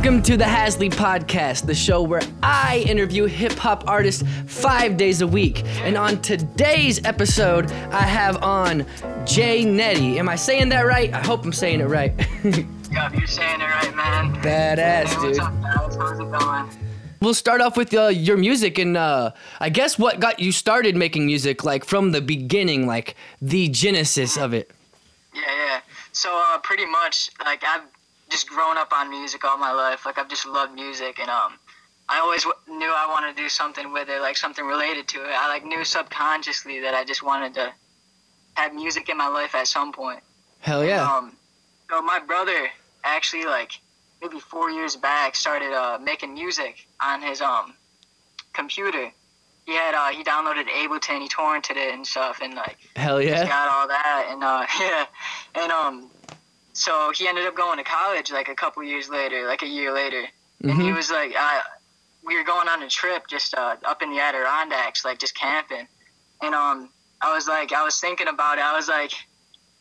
Welcome to the Hazzlee Podcast, the show where I interview hip hop artists five days a week. And on today's episode, I have on J-Netti. Am I saying that right? I hope I'm saying it right. Yup, you're saying it right, man. Badass, Hey, dude. up? How's it going? We'll start off with uh, your music and uh, I guess what got you started making music, like from the beginning, like the genesis of it. Yeah, yeah. So, uh, pretty much, like, I've just grown up on music all my life. Like, I've just loved music, and um, I always w- knew I wanted to do something with it, like something related to it. I like knew subconsciously that I just wanted to have music in my life at some point. Hell yeah. Um, so my brother actually like maybe four years back started uh, making music on his um computer. He had uh, he downloaded Ableton, he torrented it and stuff, and like Hell he yeah. got all that, and uh, yeah, and um, so he ended up going to college like a couple years later, like a year later, and he Mhm. was like, uh, we were going on a trip just uh, up in the Adirondacks, like just camping, and um, I was like, I was thinking about it, I was like,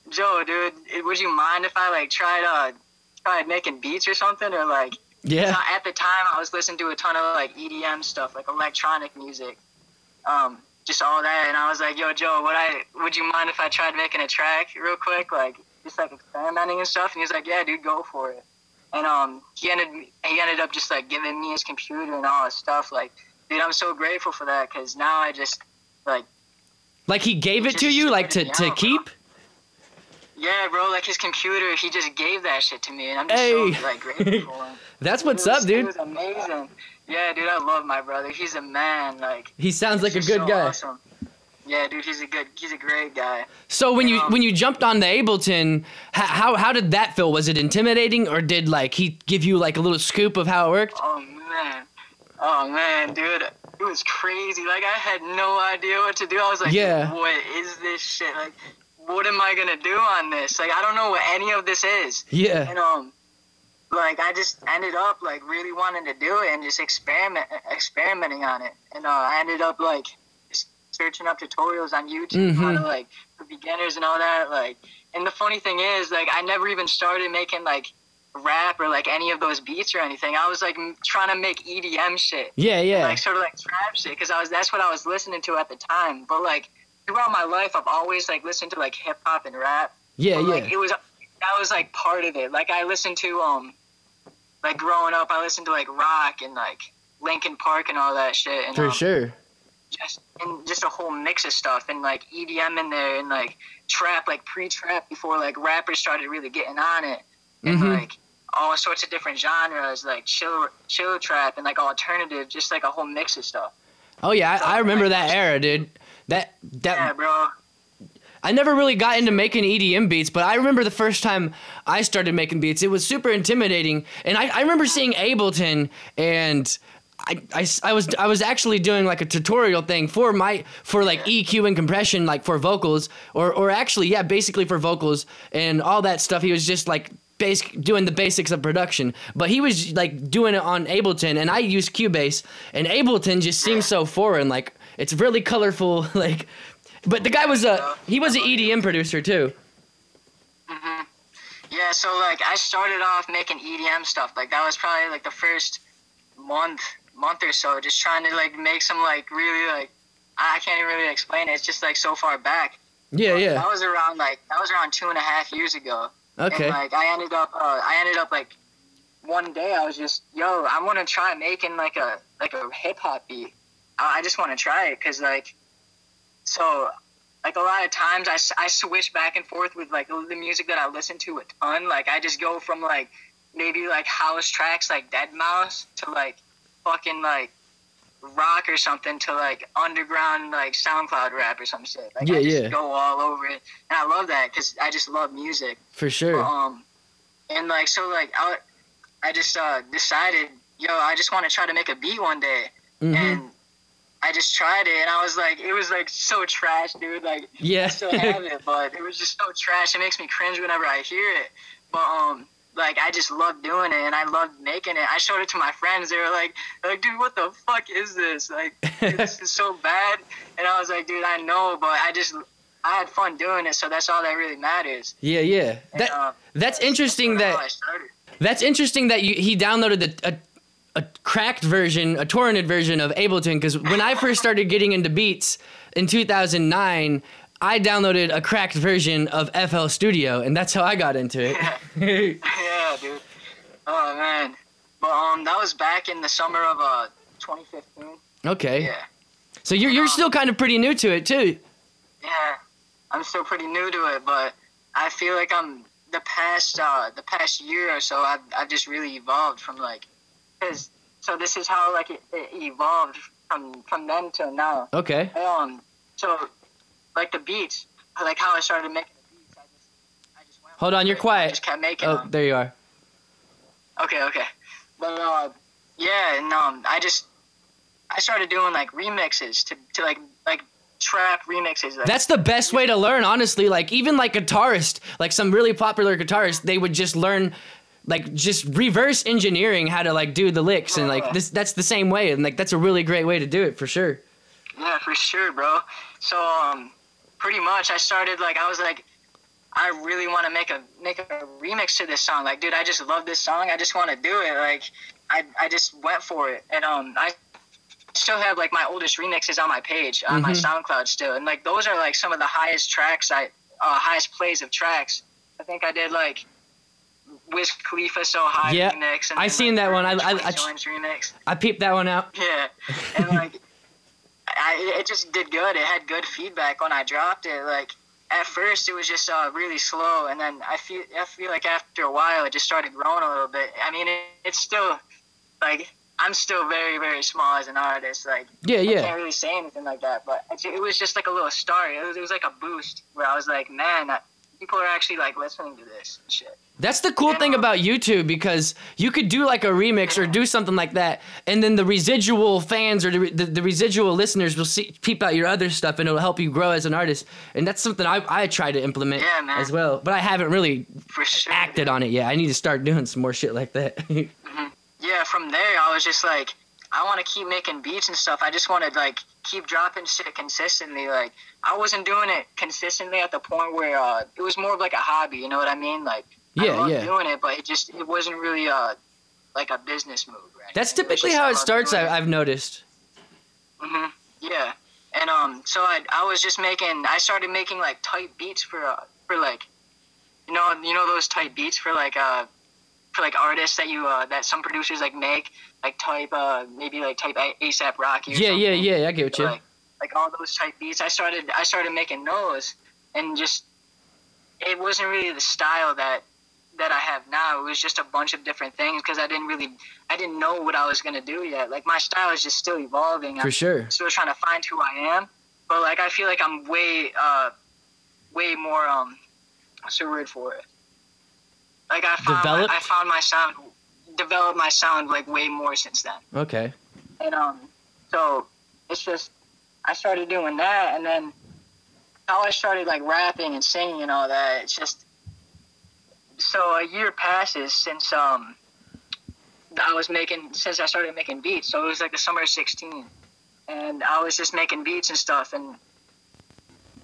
Joe, dude, would you mind if I like tried uh tried making beats or something, or like Yeah. at the time, I was listening to a ton of like EDM stuff, like electronic music, um, just all that. And I was like, "Yo, Joe, would I? Would you mind if I tried making a track real quick, like just like experimenting and stuff?" And he's like, "Yeah, dude, go for it." And um, he ended he ended up just like giving me his computer and all his stuff. Like, dude, I'm so grateful for that because now I just like, Like he gave it to you, like to, started to out, bro. keep? yeah, bro, like his computer, he just gave that shit to me, and I'm just Hey. so like grateful for him. That's what's was- up, dude. It was amazing. Yeah, dude, I love my brother. He's a man. Like, He sounds like a good so guy. awesome. Yeah, dude, he's a good, he's a great guy. So when you Um, when you jumped on the Ableton, how, how how did that feel? Was it intimidating, or did like he give you like a little scoop of how it worked? Oh man, oh man, dude, it was crazy. Like, I had no idea what to do. I was like, Yeah. what is this shit? Like, what am I gonna do on this? Like, I don't know what any of this is. Yeah. And um, like I just ended up like really wanting to do it and just experiment, experimenting on it. And uh, I ended up like searching up tutorials on YouTube, how to like for beginners and all that. Like, and the funny thing is, like, I never even started making like rap or like any of those beats or anything. I was like m- trying to make EDM shit Yeah, yeah. like sort of like trap shit because I was that's what I was listening to at the time. But like throughout my life, I've always like listened to like hip hop and rap. Yeah, But, yeah. Like it was that was like part of it. Like I listened to um like growing up, I listened to like rock and like Linkin Park and all that shit. And, For um, sure. Just and just a whole mix of stuff and like EDM in there and like trap, like pre-trap before like rappers started really getting on it. And Mhm. like all sorts of different genres, like chill, chill trap and like alternative, just like a whole mix of stuff. Oh yeah, I, I remember that era, dude. That that Yeah, bro. I never really got into making EDM beats, but I remember the first time I started making beats, it was super intimidating. And I, I remember seeing Ableton and I, I, was I was actually doing like a tutorial thing for my for like EQ and compression like for vocals or or actually yeah basically for vocals and all that stuff he was just like basic doing the basics of production but he was like doing it on Ableton and I use Cubase and Ableton just seems so foreign like it's really colorful like but the guy was a he was an EDM producer too hmm Yeah, so like I started off making EDM stuff. Like that was probably like the first month, month or so, just trying to like make some like really like I can't even really explain it. It's just like so far back. yeah That yeah That was around like that was around two and a half years ago. okay And like I ended up, uh, I ended up like one day I was just, yo, I want to try making like a like a hip hop beat. I, I just want to try it because like, so like a lot of times I, I switch back and forth with like the music that I listen to a ton. Like I just go from like maybe like house tracks like Deadmau5 to like fucking like rock or something to like underground like SoundCloud rap or some shit. Like Yeah, I just yeah. go all over it, and I love that because I just love music. for sure Um, and like so, like I, I just uh, decided, yo, I just want to try to make a beat one day, Mhm. and I just tried it, and I was like, it was like so trash, dude. Like yeah I still have it, but it was just so trash. It makes me cringe whenever I hear it. But um, like I just love doing it, and I love making it. I showed it to my friends. They were like, like, dude, what the fuck is this? Like, this is so bad. And I was like, dude, I know, but I just I had fun doing it, so that's all that really matters. yeah yeah And, that uh, that's interesting that's that how I started. That's interesting that you, he downloaded the, a, a cracked version, a torrented version of Ableton. Because when I first started getting into beats in 2009, I downloaded a cracked version of FL Studio, and that's how I got into it. yeah, dude. Oh man. But um, that was back in the summer of uh 2015. okay. Yeah. So you're you're still kind of pretty new to it too. Yeah. I'm still pretty new to it, but I feel like I'm the past uh the past year or so I've I've just really evolved from like, cause so this is how like it, it evolved from from then till now. Okay. Um, so like the beats, like how I started making the beats, I just I just went Hold on, you're quiet. I just kept making Oh, them. there you are. Okay, okay. But uh, yeah, and um, I just I started doing like remixes to, to like like trap remixes. Like, That's the best way to learn, honestly. Like even like guitarist, like some really popular guitarist, they would just learn like just reverse engineering how to like do the licks and like this that's the same way and like that's a really great way to do it for sure. Yeah, for sure, bro. So um, pretty much I started like I was like, I really want to make a make a remix to this song. Like, dude, I just love this song. I just want to do it. Like, I I just went for it, and um, I still have like my oldest remixes on my page on my Mhm. SoundCloud still, and like those are like some of the highest tracks I uh, highest plays of tracks. I think I did like. Wiz Khalifa So High Yeah, remix. And I then, seen like, that one. I- I- I- remix. I peeped that one out. Yeah, and like, I it just did good. It had good feedback when I dropped it. Like at first, it was just uh, really slow, and then I feel I feel like after a while, it just started growing a little bit. I mean, it, it's still like I'm still very very small as an artist. Like Yeah, yeah. I can't really say anything like that, but it, it was just like a little start. It was, it was like a boost where I was like, man, I, people are actually like listening to this and shit. That's the cool thing about YouTube because you could do like a remix or do something like that, and then the residual fans or the, the, the residual listeners will see peep out your other stuff, and it'll help you grow as an artist. And that's something I, I try to implement Yeah, as well, but I haven't really sure. acted on it yet. I need to start doing some more shit like that. yeah, from there I was just like, I want to keep making beats and stuff. I just want to like keep dropping shit consistently. Like I wasn't doing it consistently at the point where uh, it was more of like a hobby. You know what I mean? Like Yeah, I love yeah. doing it, but it just it wasn't really uh like a business move. Right? that's typically how it starts. I, I've noticed. hmm Yeah, and um, so I I was just making. I started making like type beats for uh, for like, you know, you know those type beats for like uh, for like artists that you uh that some producers like make like type uh maybe like type ASAP Rocky. Or Yeah, yeah, something. yeah. I get what you. Like, like all those type beats. I started I started making those, and just it wasn't really the style that that I have now. It was just a bunch of different things because I didn't really I didn't know what I was gonna do yet. Like my style is just still evolving. For I'm sure. still trying to find who I am. But like I feel like I'm way uh way more um what's the word for it? Like I found Developed? I found my sound developed my sound like way more since then. Okay. And um so it's just I started doing that and then how I started like rapping and singing and all that, it's just so a year passes since um I was making since I started making beats. So it was like the summer of sixteen. And I was just making beats and stuff and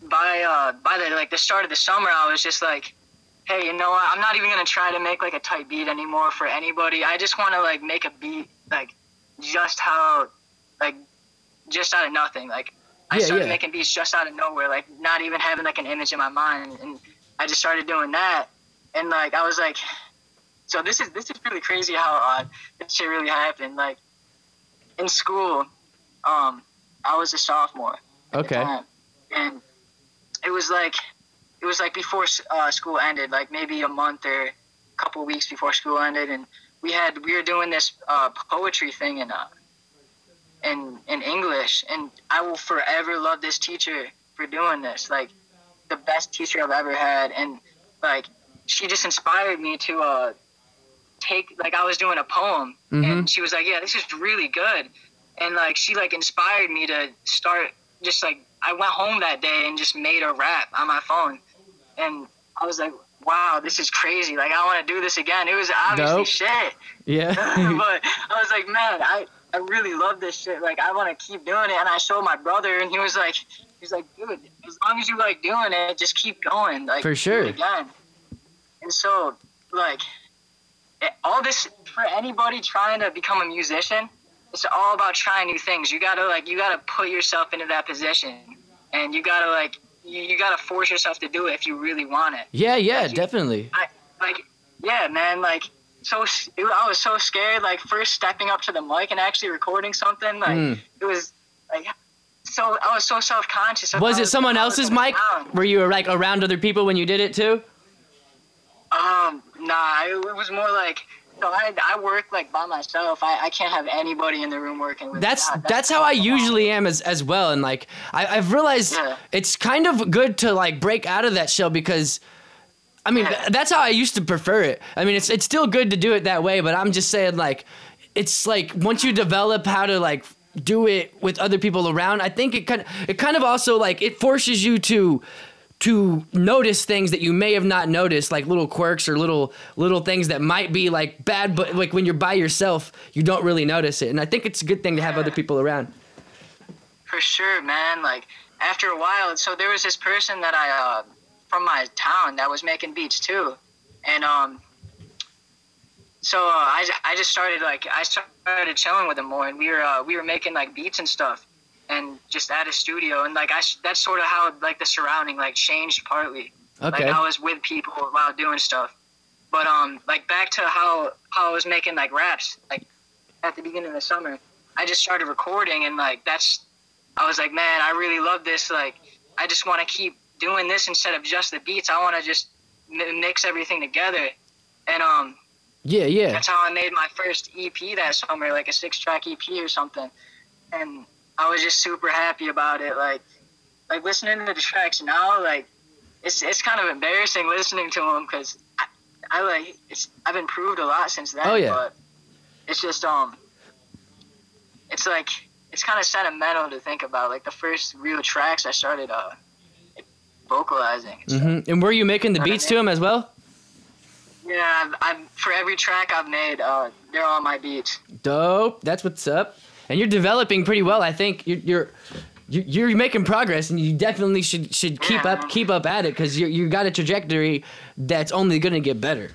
by uh by the like the start of the summer I was just like Hey, you know what? I'm not even gonna try to make like a type beat anymore for anybody. I just wanna like make a beat like just how like just out of nothing. Like I Yeah, started yeah. making beats just out of nowhere, like not even having like an image in my mind and I just started doing that and like I was like so this is this is really crazy how uh, this shit really happened. Like in school, um, I was a sophomore. Okay. time, and it was like it was like before uh, school ended, like maybe a month or a couple weeks before school ended, and we had we were doing this uh, poetry thing in uh, in in English, and I will forever love this teacher for doing this. Like the best teacher I've ever had, and like she just inspired me to uh take like I was doing a poem, Mhm. and she was like, "Yeah, this is really good," and like she like inspired me to start just like I went home that day and just made a rap on my phone, and I was like, "Wow, this is crazy! Like I want to do this again." It was obviously Dope. shit, Yeah. but I was like, "Man, I." I really love this shit. Like, I want to keep doing it. And I showed my brother, and he was like, he's like, dude, as long as you like doing it, just keep going. Like, For sure. again. And so, like, it, all this for anybody trying to become a musician. It's all about trying new things. You gotta like you gotta put yourself into that position, and you gotta like you, you gotta force yourself to do it if you really want it. Yeah, yeah, Like, definitely. I like yeah, man. Like so, it, I was so scared. Like first stepping up to the mic and actually recording something. Like Mm. it was like so. I was so self conscious. Was it someone else's mic? Were you like around other people when you did it too? Um, nah. It, it was more like. So I, I work like by myself. I, I can't have anybody in the room working with That's me. that's how I usually am as as well, and like I, I've realized Yeah. it's kind of good to like break out of that shell because. I mean, Yeah. that's how I used to prefer it. I mean, it's it's still good to do it that way, but I'm just saying like, it's like once you develop how to like do it with other people around, I think it kind of it kind of also like it forces you to to notice things that you may have not noticed, like little quirks or little little things that might be like bad, but like when you're by yourself, you don't really notice it. And I think it's a good thing to have other people around. For sure, man. Like after a while, so there was this person that I uh, from my town that was making beats too, and um, so uh, I I just started like I started chilling with him more, and we were uh, we were making like beats and stuff, and just at a studio, and like I that's sort of how like the surrounding like changed partly. Okay. Like I was with people while doing stuff, but um, like back to how how I was making like raps like at the beginning of the summer. I just started recording, and like that's I was like, man, I really love this. Like, I just want to keep doing this instead of just the beats. I want to just mix everything together. And um, Yeah, yeah. that's how I made my first EP that summer, like a six-track EP or something. And I was just super happy about it. Like, like listening to the tracks now, like it's it's kind of embarrassing listening to them because I, I like it's I've improved a lot since then. Oh, yeah. But it's just um, it's like it's kind of sentimental to think about. Like the first real tracks I started uh vocalizing. and stuff. hmm And were you making the beats to them as well? Yeah, I've, I've for every track I've made, uh, they're on my beats. Dope. That's what's up. And you're developing pretty well. I think you're you're you're, you're making progress, and you definitely should should keep up keep up at it because you you got a trajectory that's only gonna get better.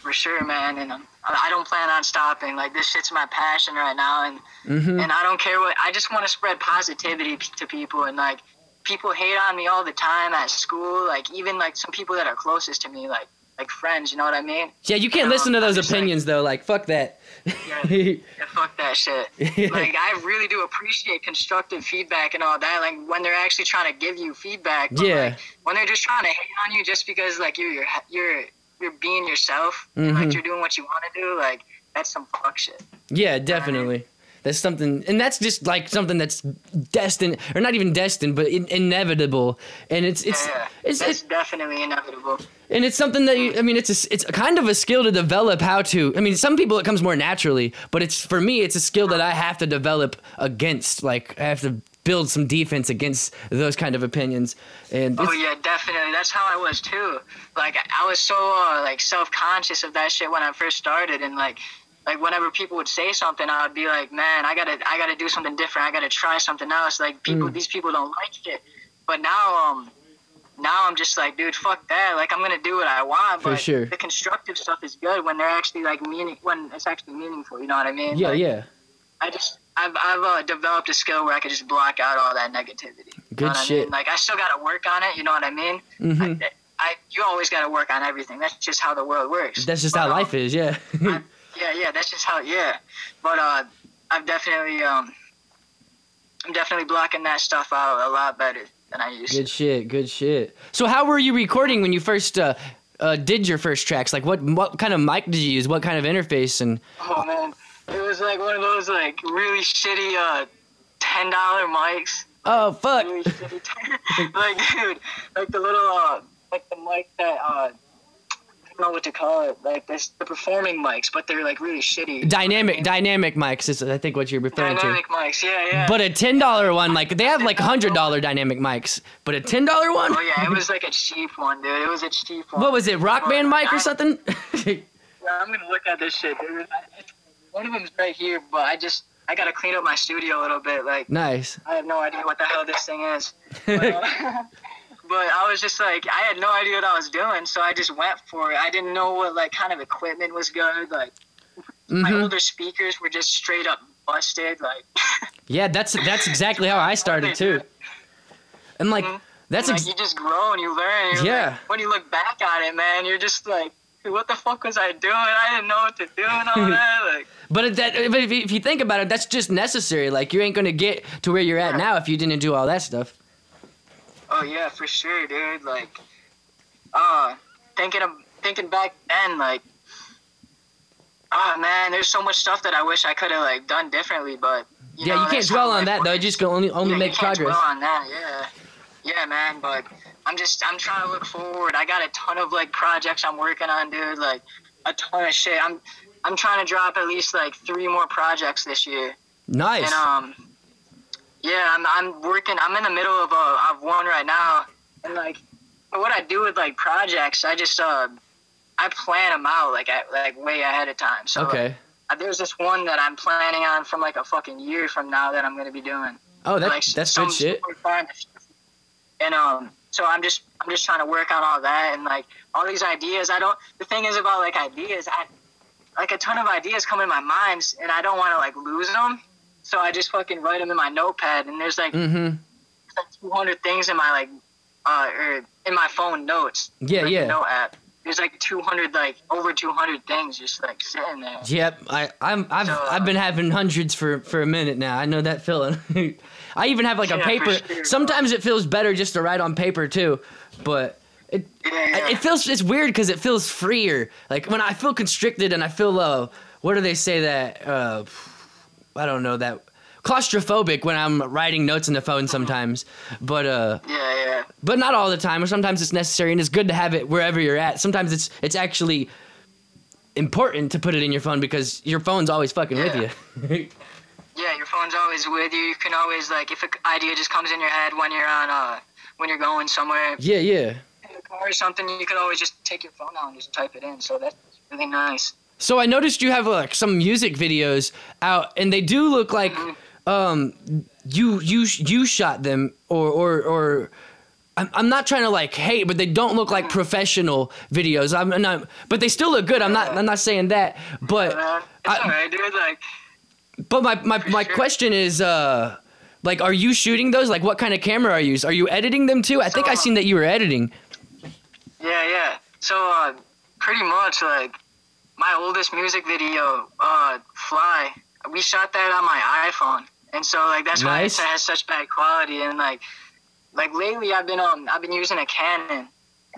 For sure, man, and um, I don't plan on stopping. Like this shit's my passion right now, and hmm and I don't care what. I just want to spread positivity to people, and like people hate on me all the time at school. Like even like some people that are closest to me, like like friends. You know what I mean? Yeah, you can't Um, listen to those I'm like- opinions though. Like fuck that. Yeah, yeah, fuck that shit. Like I really do appreciate constructive feedback and all that. Like when they're actually trying to give you feedback. Yeah. Like, when they're just trying to hate on you just because like you're you're you're you're being yourself, and, Mhm. like you're doing what you want to do. Like that's some fuck shit. Yeah, definitely. That's something, and that's just like something that's destined, or not even destined, but in, inevitable. And it's it's yeah, it's, it's definitely inevitable. and it's something that you, I mean, it's a, it's kind of a skill to develop how to. I mean, some people it comes more naturally, but it's for me, it's a skill that I have to develop against. Like I have to build some defense against those kind of opinions. And Oh yeah, definitely. That's how I was too. Like I was so uh, like self conscious of that shit when I first started, and like like whenever people would say something, I would be like, man, I gotta I gotta do something different. I gotta try something else. Like people, Mm. these people don't like it. But now um. Now I'm just like, dude, fuck that. Like I'm gonna do what I want, For but sure. the constructive stuff is good when they're actually like meaning when it's actually meaningful. You know what I mean? yeah, Like, yeah, I just I've I've uh, developed a skill where I could just block out all that negativity. You know Good what I shit. mean? Like I still gotta work on it. You know what I mean? Mm-hmm. I, I you always got to work on everything. That's just how the world works. That's just But, how um, life is. Yeah. Yeah, that's just how. Yeah, but uh, I've definitely um, I'm definitely blocking that stuff out a lot better than I used Good to. shit. Good shit. So how were you recording when you first uh, uh, did your first tracks? Like what what kind of mic did you use? What kind of interface? And Oh man, it was like one of those like really shitty uh, ten dollar mics. oh fuck. Really like dude, like the little uh, like the mic that uh. Know what to call it, like this, the performing mics, but they're like really shitty. Dynamic dynamic mics is I think what you're referring to. Dynamic mics, yeah, yeah. But a ten dollar one, like they have like hundred dollar dynamic mics, but a ten dollar one. Oh yeah, it was like a cheap one, dude. It was a cheap one. What was it? Rock band mic or something? Yeah, I'm gonna look at this shit, dude. One of them's right here, but I just I gotta clean up my studio a little bit. Like nice. I have no idea what the hell this thing is. But, uh, but I was just like, I had no idea what I was doing, so I just went for it. I didn't know what like kind of equipment was good. Like my Mhm. older speakers were just straight up busted. Like Yeah, that's that's exactly how I started too. And like Mhm. that's like ex- you just grow and you learn. and Yeah. like- when you look back on it, man, you're just like, what the fuck was I doing? I didn't know what to do and all that. Like, but that but if you, if you think about it, that's just necessary. Like you ain't gonna get to where you're at now if you didn't do all that stuff. Oh yeah, for sure, dude. Like, uh, thinking of thinking back then, like, oh man, there's so much stuff that I wish I could have like done differently, but you yeah, know, you can't dwell on that though. You just can only only Yeah, make you can't progress. Dwell on that, yeah, yeah, man. But I'm just I'm trying to look forward. I got a ton of like projects I'm working on, dude. Like a ton of shit. I'm I'm trying to drop at least like three more projects this year. Nice. And um, yeah, I'm I'm working. I'm in the middle of a of one right now, and like what I do with like projects, I just uh, I plan them out like at, like way ahead of time. So okay. uh, there's this one that I'm planning on from like a fucking year from now that I'm gonna be doing. Oh, that like, that's good shit. super fun stuff. And um, so I'm just I'm just trying to work on all that and like all these ideas. I don't. The thing is about like ideas, I like a ton of ideas come in my mind, and I don't want to like lose them. So I just fucking write them in my notepad, and there's like, Mm-hmm. like 200 things in my like, uh, or in my phone notes. Yeah, like, yeah. Note app. There's like 200, like over 200 things just like sitting there. Yep, I I'm I've So, uh, I've been having hundreds for for a minute now. I know that feeling. I even have like a Yeah, for paper. sure, bro. Sometimes it feels better just to write on paper too, but it Yeah, yeah. it feels it's weird because it feels freer. Like when I feel constricted and I feel uh what do they say that uh I don't know that claustrophobic when I'm writing notes in the phone sometimes, but uh yeah, yeah. but not all the time. Or sometimes it's necessary and it's good to have it wherever you're at. Sometimes it's it's actually important to put it in your phone because your phone's always fucking Yeah. with you. Yeah, your phone's always with you. You can always like if an idea just comes in your head when you're on uh when you're going somewhere yeah, yeah. in the car or something, you can always just take your phone out and just type it in. So that's really nice. So I noticed you have like some music videos out, and they do look like Mm-hmm. um you you you shot them or or or. I'm, I'm not trying to like hate, but they don't look Mm-hmm. like professional videos. I'm not, but they still look good. I'm not. I'm not saying that. But Man, it's I- alright, dude. Like But my my, my sure. question is, uh, like, are you shooting those? Like, what kind of camera are you? use? Are you editing them too? I think I seen that you were editing. yeah, yeah. So uh, pretty much like my oldest music video, uh, Fly. We shot that on my iPhone, and so like that's why Nice. it has such bad quality. And like like lately, I've been um I've been using a Canon,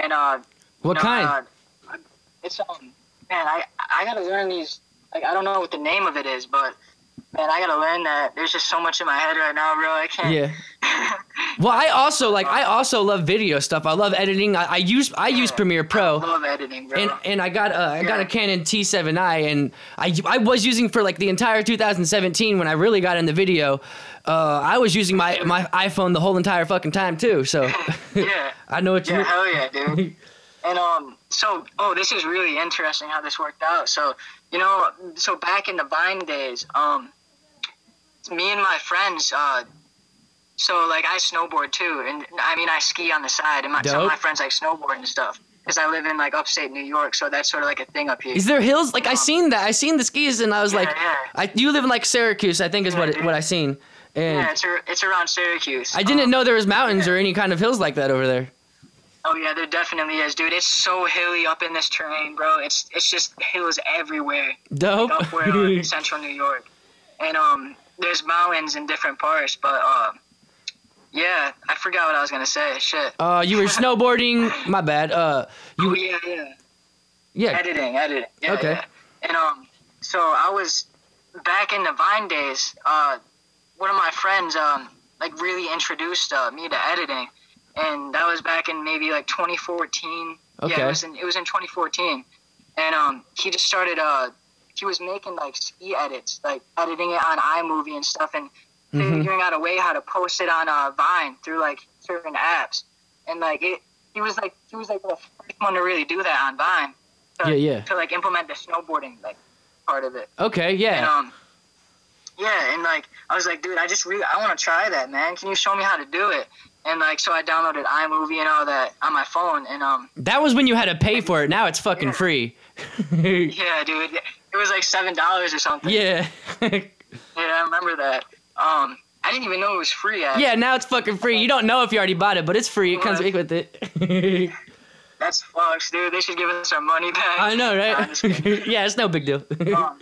and uh What No, kind? uh, it's um, man, I I gotta learn these. Like I don't know what the name of it is, but man, I gotta learn that. There's just so much in my head right now, bro. I can't. Yeah. Well, I also like I also love video stuff. I love editing. I, I use I use Premiere I Pro. love editing, bro. And, and I got a, I I got a Canon T7i and I, I was using for like the entire 2017 when I really got in the video. Uh, I was using my, my iPhone the whole entire fucking time too. So yeah. I know what you. Yeah, you. hell yeah, dude. and um, so oh, this is really interesting how this worked out. So you know, so back in the Vine days, um, me and my friends, uh, so like I snowboard too, and I mean I ski on the side, and my, some of my friends like snowboard and stuff. Because I live in like upstate New York, so that's sort of like a thing up here. Is there hills? Like I Um, seen that. I seen the skis and I was Yeah, like, yeah. I you live in like Syracuse, I think is Yeah, what it, what I seen. And yeah, it's ar- it's around Syracuse. I didn't Um, know there was mountains or any kind of hills like that over there. Oh yeah, there definitely is, dude. It's so hilly up in this terrain, bro. It's it's just hills everywhere. Dope. up where in central New York, and um, there's mountains in different parts. But um, yeah, I forgot what I was gonna say. Shit. uh, you were snowboarding. My bad. Uh, Oh you yeah, yeah. yeah. Editing, editing. Yeah, Okay. yeah. And um, so I was back in the Vine days. Uh, one of my friends um, like really introduced uh, me to editing, and that was back in maybe like 2014. Yeah, it was in it was in 2014, and um, he just started uh, he was making like ski edits, like editing it on iMovie and stuff, and Mhm. figuring out a way how to post it on uh, Vine through like certain apps, and like it. He was like he was like the first one to really do that on Vine. To, Yeah, yeah. To like implement the snowboarding like part of it. Okay. And Yeah. um, Yeah, and like I was like, dude, I just really I want to try that, man. Can you show me how to do it? And like so I downloaded iMovie and all that on my phone, and um That was when you had to pay for it. Now it's fucking free. yeah, dude, it was like seven dollars or something. yeah. Yeah, I remember that. Um, I didn't even know it was free. Actually. yeah, now it's fucking free. You don't know if you already bought it, but it's free. It comes with it. That's fucks, dude. They should give us our money back. I know, right? Kidding. yeah, it's no big deal. Um,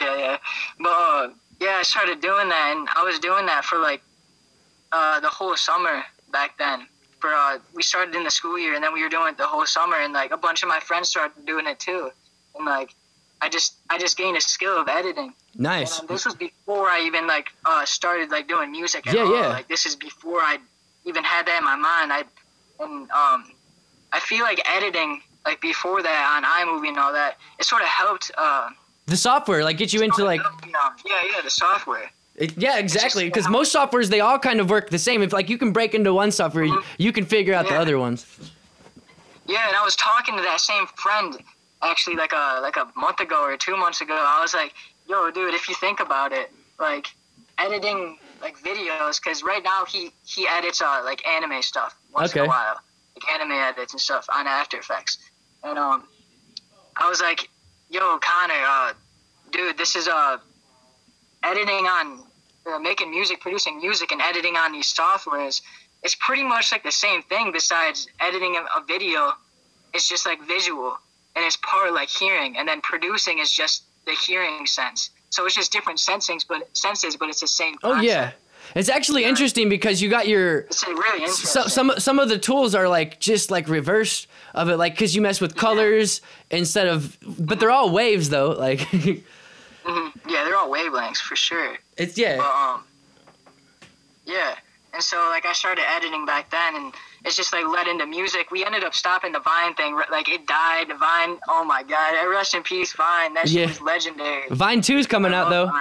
yeah, yeah. But uh, yeah, I started doing that, and I was doing that for like uh, the whole summer back then. For uh, we started in the school year, and then we were doing it the whole summer, and like a bunch of my friends started doing it too, and like I just I just gained a skill of editing. nice. And, um, this was before I even like uh, started like doing music. At Yeah, all. yeah. Like this is before I even had that in my mind. I and um, I feel like editing like before that on iMovie and all that, it sort of helped. Uh, The software, like, get you into like, yeah, yeah, the software. it, yeah, exactly. Because most softwares they all kind of work the same. If like you can break into one software, you, you can figure out the other ones. Yeah, and I was talking to that same friend actually like a like a month ago or two months ago. I was like, "Yo, dude, if you think about it, like editing like videos, because right now he he edits uh like anime stuff once in a while, like anime edits and stuff on After Effects, and um, I was like, "Yo, Connor, uh, dude, this is uh editing on." Uh, making music, producing music, and editing on these softwares, it's pretty much like the same thing. Besides editing a, a video, it's just like visual and it's part like hearing and then producing is just the hearing sense so it's just different sensings but senses but it's the same Oh yeah, it's actually interesting because you got your really interesting so, some some of the tools are like just like reverse of it, like because you mess with colors instead of, but they're all waves though. Like Mhm. yeah they're all wavelengths for sure it's yeah. but um yeah and so like i started editing back then and it's just like led into music we ended up stopping the vine thing like it died vine oh my god rest in peace vine that shit Yeah. was legendary Vine 2's coming out though. Vine.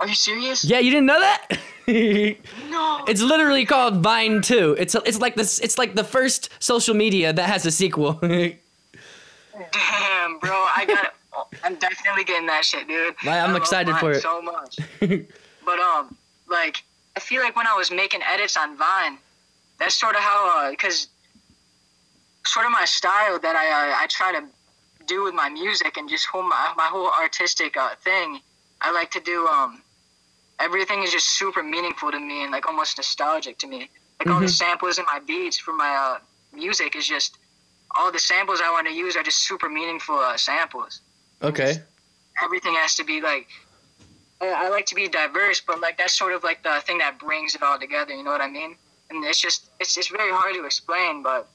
Are you serious Yeah, you didn't know that? no it's literally called Vine 2. It's it's like this. It's like the first social media that has a sequel. Damn, bro, I got I'm definitely getting that shit, dude. I'm excited for it. so much. but um, like I feel like when I was making edits on Vine, that's sort of how uh, because sort of my style that I uh, I try to do with my music and just whole my, my whole artistic uh, thing. I like to do um everything is just super meaningful to me and like almost nostalgic to me. Like all the Mhm. samples in my beats for my uh, music is just all the samples I want to use are just super meaningful uh, samples. okay. Everything has to be like. I, I like to be diverse, but like that's sort of like the thing that brings it all together. You know what I mean? And it's just it's it's very hard to explain, but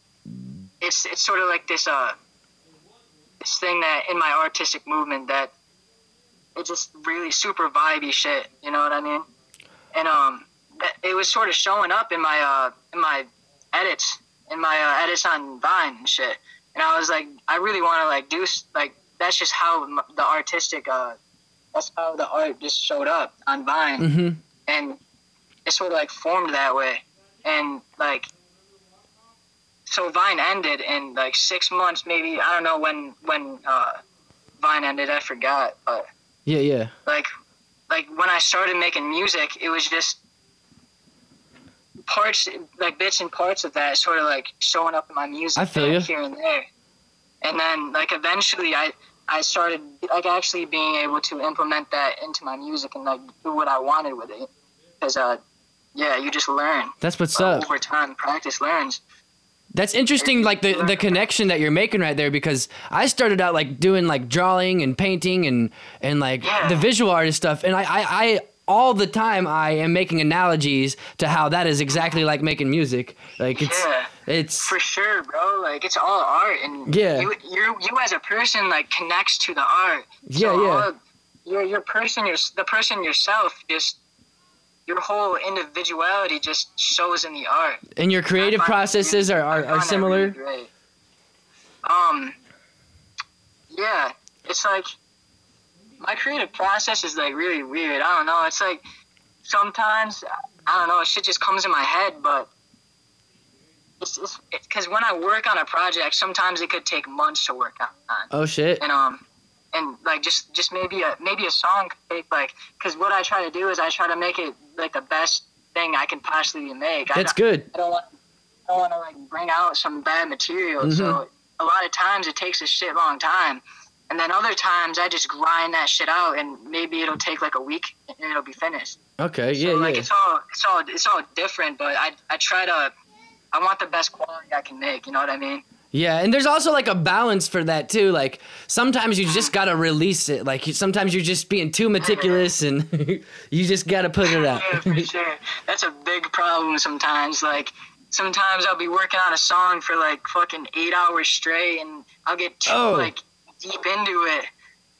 it's it's sort of like this uh this thing that in my artistic movement that it just really super vibey shit. You know what I mean? And um, it was sort of showing up in my uh in my edits in my uh, edits on Vine and shit. And I was like, I really want to like do like that's just how m- the artistic uh that's how the art just showed up on Vine hmm and it sort of like formed that way and like so vine ended in like six months maybe i don't know when when uh vine ended i forgot but Yeah, yeah. like like when i started making music it was just parts like bits and parts of that sort of like showing up in my music I feel ya. here and there and then like eventually i i started like actually being able to implement that into my music and like do what i wanted with it because uh yeah you just learn That's what's uh, up. over time practice learns That's interesting, like the the connection that you're making right there, because I started out like doing like drawing and painting and and like Yeah. the visual artist stuff, and I, I I all the time I am making analogies to how that is exactly like making music. Like it's Yeah. it's for sure bro like it's all art and Yeah. you you you as a person like connects to the art Yeah, so yeah. all- your your person your the person yourself just your whole individuality just shows in the art and your creative I find that processes really- are, are, are similar. really. Um, yeah, it's like my creative process is like really weird. I don't know. It's like sometimes I don't know. Shit just comes in my head, but it's because when I work on a project, sometimes it could take months to work on. Oh shit! And um, and like just just maybe a maybe a song could take like because what I try to do is I try to make it like the best thing I can possibly make. I That's don't- good. I don't want I don't want to like bring out some bad material. Mm-hmm. So a lot of times it takes a shit long time. And then other times I just grind that shit out and maybe it'll take like a week and it'll be finished. Okay, So yeah, like yeah. it's all it's all it's all different, but I I try to I want the best quality I can make, you know what I mean? Yeah, and there's also like a balance for that too. Like sometimes you just gotta release it. Like sometimes you're just being too meticulous, and you just gotta put it out. Yeah, for sure. That's a big problem sometimes. Like sometimes I'll be working on a song for like fucking eight hours straight, and I'll get too Oh. like deep into it,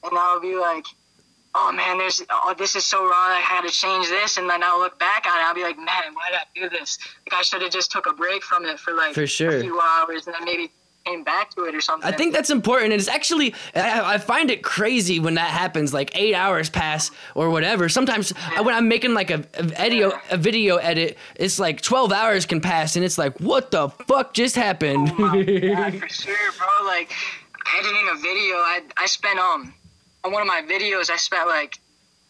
and I'll be like, "Oh man, there's oh this is so wrong. I had to change this," and then I'll look back on it. I'll be like, "Man, why did I do this? Like I should have just took a break from it for like For sure. a few hours, and then maybe came back to it or something." I think that's important, and it's actually I, I find it crazy when that happens. Like eight hours pass or whatever. Sometimes I- when I'm making like a, a video a video edit, it's like twelve hours can pass, and it's like, what the fuck just happened? Yeah, for sure, bro. Like editing a video, I I spent um on one of my videos, I spent like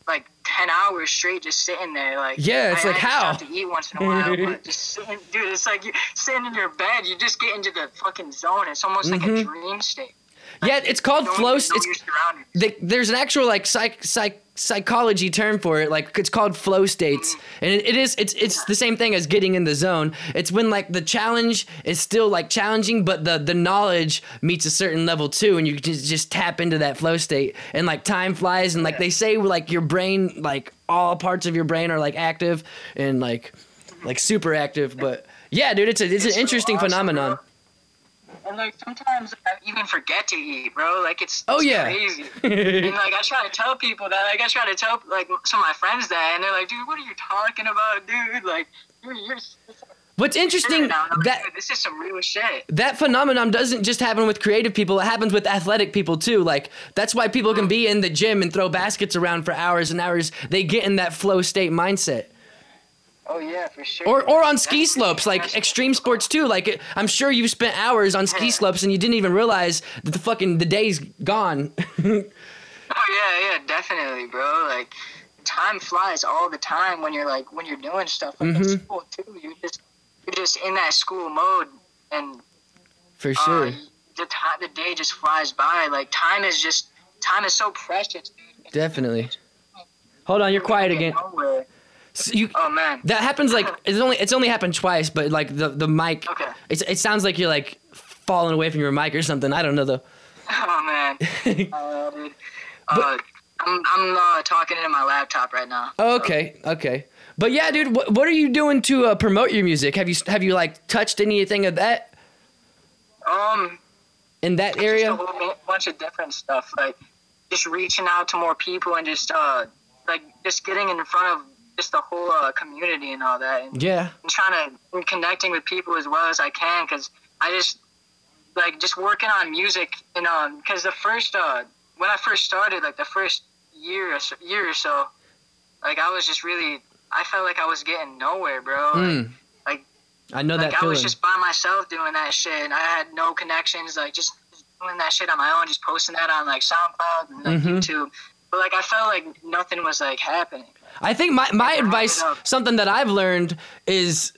like ten hours straight just sitting there. Like Yeah, it's I, like, I how? have to eat once in a while, but just sitting, dude. It's like you sitting in your bed, you just get into the fucking zone. It's almost like a mm-hmm. dream state. Yeah, it's called don't flow. It's the, there's an actual like psych, psych psychology term for it like it's called flow states. And it, it is it's it's the same thing as getting in the zone. It's when like the challenge is still like challenging but the the knowledge meets a certain level too and you just just tap into that flow state. And like time flies and like they say like your brain like all parts of your brain are like active and like like super active but yeah dude it's a it's, It's an interesting awesome, phenomenon. bro. And like sometimes I even forget to eat, bro. Like it's, Oh, it's yeah. crazy. and like I try to tell people that, like I try to tell like some of my friends that, and they're like, dude, what are you talking about, dude? Like you're you're what's interesting. Like, that this is some real shit. that phenomenon doesn't just happen with creative people it happens with athletic people too like that's why people can mm. be in the gym and throw baskets around for hours and hours they get in that flow state mindset Oh yeah, for sure. or or on ski slopes like extreme sports too like i'm sure you've spent hours on ski slopes and you didn't even realize that the fucking the day's gone Oh yeah, yeah, definitely, bro. Like time flies all the time when you're like when you're doing stuff like in Mhm. school too. You just you're just in that school mode, and for uh, sure the time the day just flies by. Like time is just time is so precious. Dude. definitely hold on you're quiet again nowhere. So you Oh man. that happens like it's only it's only happened twice but like the the mic Okay. it's, it sounds like you're like falling away from your mic or something i don't know though Oh man. Uh, dude. Uh, I'm I'm uh, talking into my laptop right now. Okay, okay. But yeah, dude, what, what are you doing to uh, promote your music? Have you have you like touched anything of that Um, in that just a whole bunch of different stuff, like just reaching out to more people and just uh, like just getting in front of just the whole uh, community and all that, and, Yeah, and trying to and connecting with people as well as I can, because I just like just working on music and um, because the first uh, when I first started, like the first year or so, year or so, like I was just really, I felt like I was getting nowhere, bro. Like, mm. like- I know like that I feeling. was just by myself doing that shit, and I had no connections. Like just doing that shit on my own, just posting that on like SoundCloud and like Mhm. YouTube. But like I felt like nothing was like happening. I think my my advice, something that I've learned is.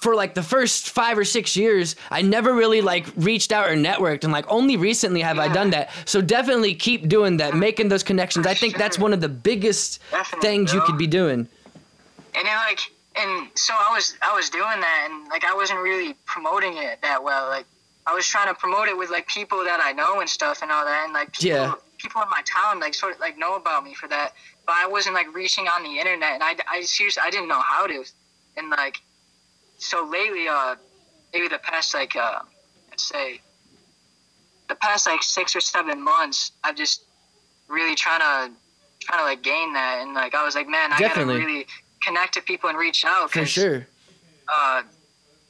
For like the first five or six years, I never really like reached out or networked, and like only recently have I done that. So definitely keep doing that, making those connections. I think that's one of the biggest Definitely, things you could be doing. And then like and so I was I was doing that, and like I wasn't really promoting it that well. Like I was trying to promote it with like people that I know and stuff and all that, and like people, Yeah. people in my town like sort of like know about me for that. But I wasn't like reaching on the internet, and I I seriously I didn't know how to, and like so lately uh maybe the past like uh let's say the past like six or seven months I've just really trying to trying to like gain that and like I was like man I Definitely. gotta really connect to people and reach out For sure. uh,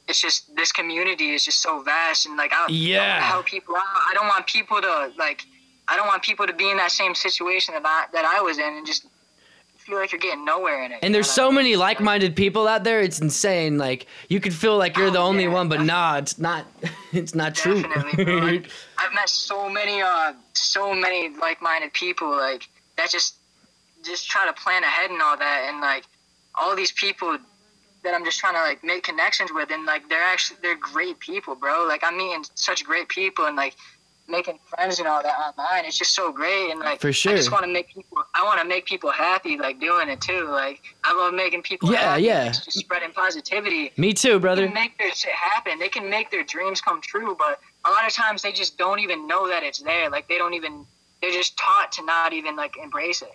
it's just this community is just so vast and like I, I Yeah. want to help people out. I don't want people to like I don't want people to be in that same situation that I that I was in and just feel like you're getting nowhere in it. And there's so I mean? many like-minded people out there. It's insane. Like you could feel like you're the Oh, only yeah. one, but nah, it's not. It's not true. Like, I've met so many, uh, so many like-minded people, like that just, just try to plan ahead and all that, and like all these people that I'm just trying to like make connections with, and like they're actually they're great people, bro. Like I'm meeting such great people, and like making friends and all that online. It's just so great, and like For sure. I just want to make people. I want to make people happy, like doing it too. Like I love making people Yeah, happy. yeah. like, just spreading positivity Me too, brother. they can make their shit happen. They can make their dreams come true, but a lot of times they just don't even know that it's there. Like they don't even they're just taught to not even like embrace it.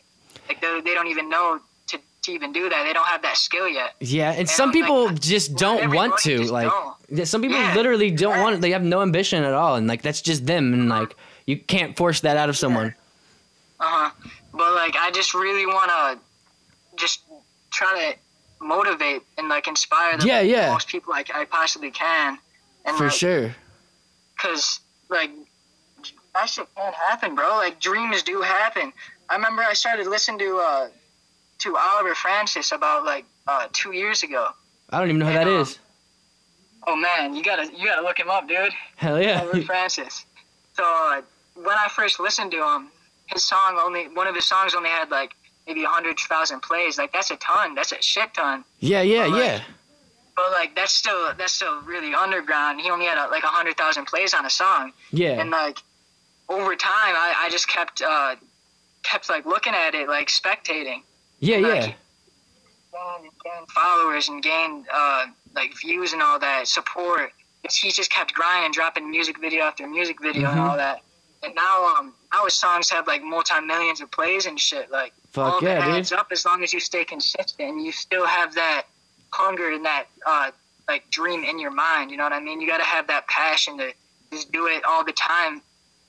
Like they they don't even know to, to even do that. They don't have that skill yet. Yeah, and And some like, people I- just don't want to. Like, don't. Yeah, some people Yeah, literally don't right. want it. They have no ambition at all, and like that's just them. And like you can't force that out of someone. Uh huh. But like I just really want to just try to motivate and like inspire the Yeah, yeah. most people I, I possibly can. And For like, sure. Cause like that shit can happen, bro. Like dreams do happen. I remember I started listening to uh to Oliver Francis about like uh two years ago. I don't even know who that um, is. Oh man, you gotta you gotta look him up, dude. Hell yeah. Oliver Francis. So uh, when I first listened to him, his song only one of his songs only had like maybe a hundred thousand plays. Like that's a ton. That's a shit ton. Yeah, yeah, But, like, yeah. But like that's still that's still really underground. He only had uh, like a hundred thousand plays on a song. Yeah. and like over time I, I just kept uh kept like looking at it like spectating Yeah, like, yeah. gain, gain followers and gain uh like views and all that support he just kept grinding dropping music video after music video and Mhm. all that and now um now his songs have like multi-millions of plays and shit like all Fuck it yeah, dude. adds up as long as you stay consistent and you still have that hunger and that uh like dream in your mind you know what i mean you got to have that passion to just do it all the time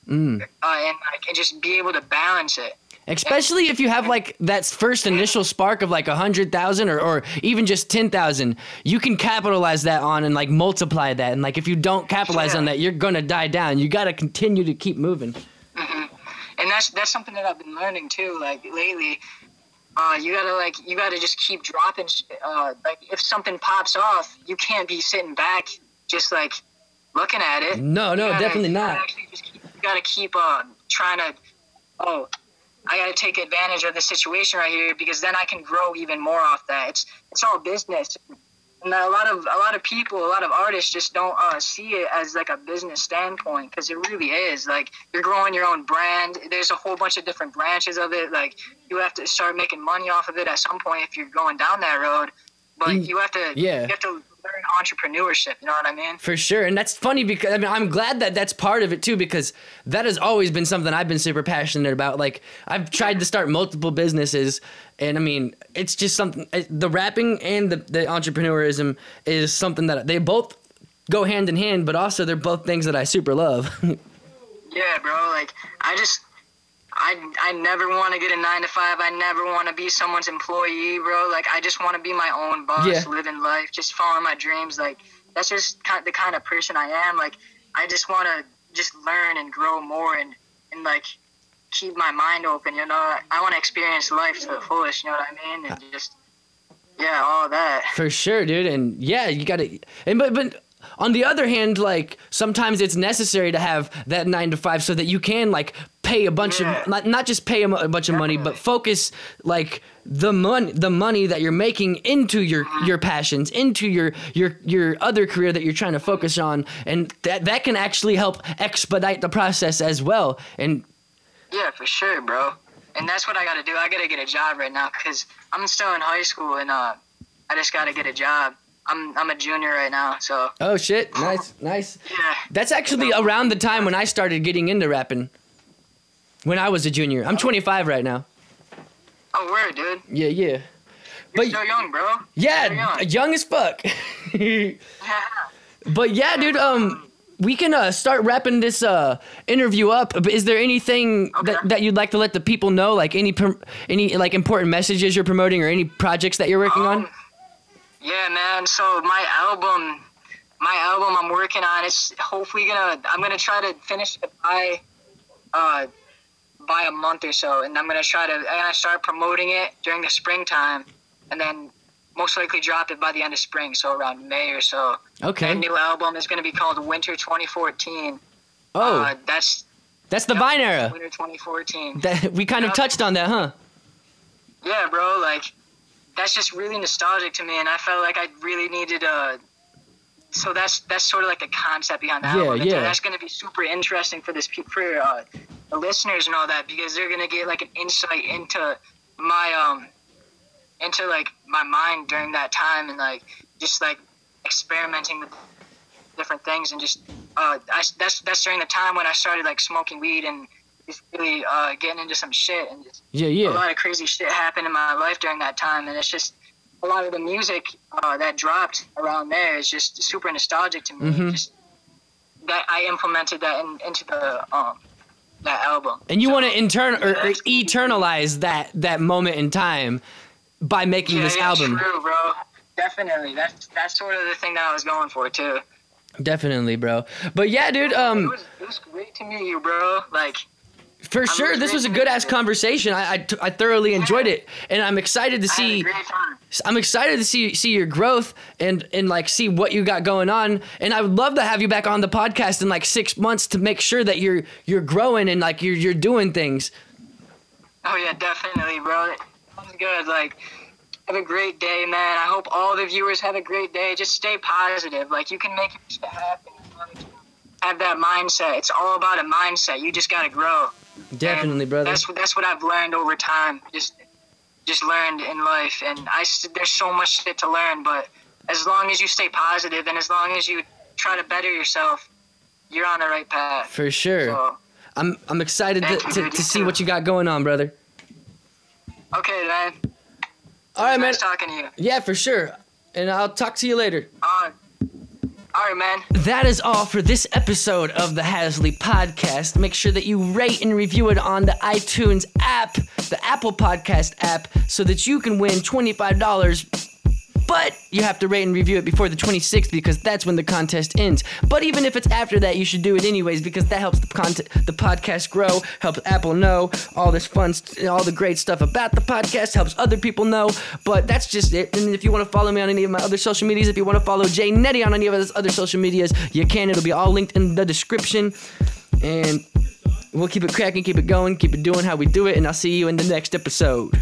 Mm. uh, and like and just be able to balance it. Especially if you have like that first initial spark of like a hundred thousand or, or even just ten thousand, you can capitalize that on and like multiply that. And like if you don't capitalize on that, you're gonna die down. You gotta continue to keep moving. And that's that's something that I've been learning too. Like lately, uh, you gotta like you gotta just keep dropping. Uh, like if something pops off, you can't be sitting back just like looking at it. No, no, gotta- definitely you gotta not. keep- you gotta keep uh, trying to. Oh, I gotta take advantage of the situation right here because then I can grow even more off that. It's it's all business. And a lot of a lot of people, a lot of artists just don't uh, see it as like a business standpoint because it really is. Like you're growing your own brand. There's a whole bunch of different branches of it. Like you have to start making money off of it at some point if you're going down that road. But Mm, you have to yeah. you have to learn entrepreneurship. You know what I mean? For sure. And that's funny because I mean, I'm glad that that's part of it too because that has always been something I've been super passionate about. Like, I've tried to start multiple businesses, and I mean, it's just something the rapping and the, the entrepreneurism is something that they both go hand in hand, but also they're both things that I super love. Yeah, bro. Like I just, I, I never want to get a nine to five. I never want to be someone's employee, bro. Like I just want to be my own boss, Yeah. living life, just following my dreams. Like that's just kind the kind of person I am. Like I just want to just learn and grow more and and like keep my mind open. You know, I want to experience life to the fullest. You know what I mean? And uh, just yeah, all that. For sure, dude. And yeah, you gotta. And but but on the other hand, like sometimes it's necessary to have that nine to five so that you can like pay a bunch of not not just pay a, a bunch of money, but focus like the money the money that you're making into your your passions, into your your your other career that you're trying to focus on, and that that can actually help expedite the process as well. And Yeah, for sure, bro. And that's what I got to do. I got to get a job right now because I'm still in high school and uh, I just got to get a job. I'm I'm a junior right now, so oh shit, nice nice. yeah. That's actually around the time when I started getting into rapping. When I was a junior, I'm 25 right now. Oh, word, dude. Yeah, yeah. You're But still young, bro. yeah, young. young as fuck. Yeah. but yeah, dude, um we can uh, start wrapping this uh, interview up. Is there anything Okay. that, that you'd like to let the people know, like any any like important messages you're promoting or any projects that you're working on? Um, Yeah, man. So my album, my album I'm working on, it's hopefully gonna. I'm gonna try to finish it by, uh, by a month or so, and I'm gonna try to. I'm gonna start promoting it during the springtime, and then most likely drop it by the end of spring, so around May or so. Okay. The new album is gonna be called Winter 2014. Oh, Uh, that's that's the Vine era. Winter 2014. That we kind of touched on that, huh? Yeah, bro. Like that's just really nostalgic to me, and I felt like I really needed a. So that's that's sort of like the concept behind that. Yeah. Yeah. That's gonna be super interesting for this for uh, the listeners and all that because they're gonna get like an insight into my um into like my mind during that time and like just like experimenting with different things and just uh I, that's that's during the time when I started like smoking weed and just really uh getting into some shit and just Yeah, a lot of crazy shit happened in my life during that time, and it's just a lot of the music uh, that dropped around there is just super nostalgic to me. Mhm. Just that I implemented that in, into the um that album. And you So, want to intern or, or eternalize that that moment in time by making yeah, this yeah, album. True, bro. Definitely. That's that's sort of the thing that I was going for too. Definitely, bro. But yeah, dude. it Um, was it was great to meet you, bro. Like for sure, this was a good ass conversation. I, I, t- I thoroughly enjoyed it, and I'm excited to see. I'm excited to see see your growth and and like see what you got going on. And I would love to have you back on the podcast in like six months to make sure that you're you're growing and like you're you're doing things. Oh yeah, definitely, bro. Sounds good. Like, have a great day, man. I hope all the viewers have a great day. Just stay positive. Like, you can make your shit happen. as long as you Have that mindset. It's all about a mindset. You just gotta grow. Definitely, And brother. That's that's what I've learned over time. Just just learned in life, and I there's so much shit to learn. But as long as you stay positive and as long as you try to better yourself, you're on the right path. For sure. So, I'm I'm excited to, you, to, to see too. what you got going on, brother. okay, man. All right, man. Talking to you. Yeah, for sure. And I'll talk to you later. Uh, all right, man. That is all for this episode of the Hazzlee Podcast. Make sure that you rate and review it on the iTunes app, the Apple Podcast app, so that you can win $25. But you have to rate and review it before the 26th because that's when the contest ends. But even if it's after that, you should do it anyways because that helps the content, the podcast grow, helps Apple know all this fun, st- all the great stuff about the podcast, helps other people know. But that's just it. And if you want to follow me on any of my other social medias, if you want to follow J-Netti on any of his other social medias, you can. It'll be all linked in the description. And we'll keep it cracking, keep it going, keep it doing how we do it. And I'll see you in the next episode.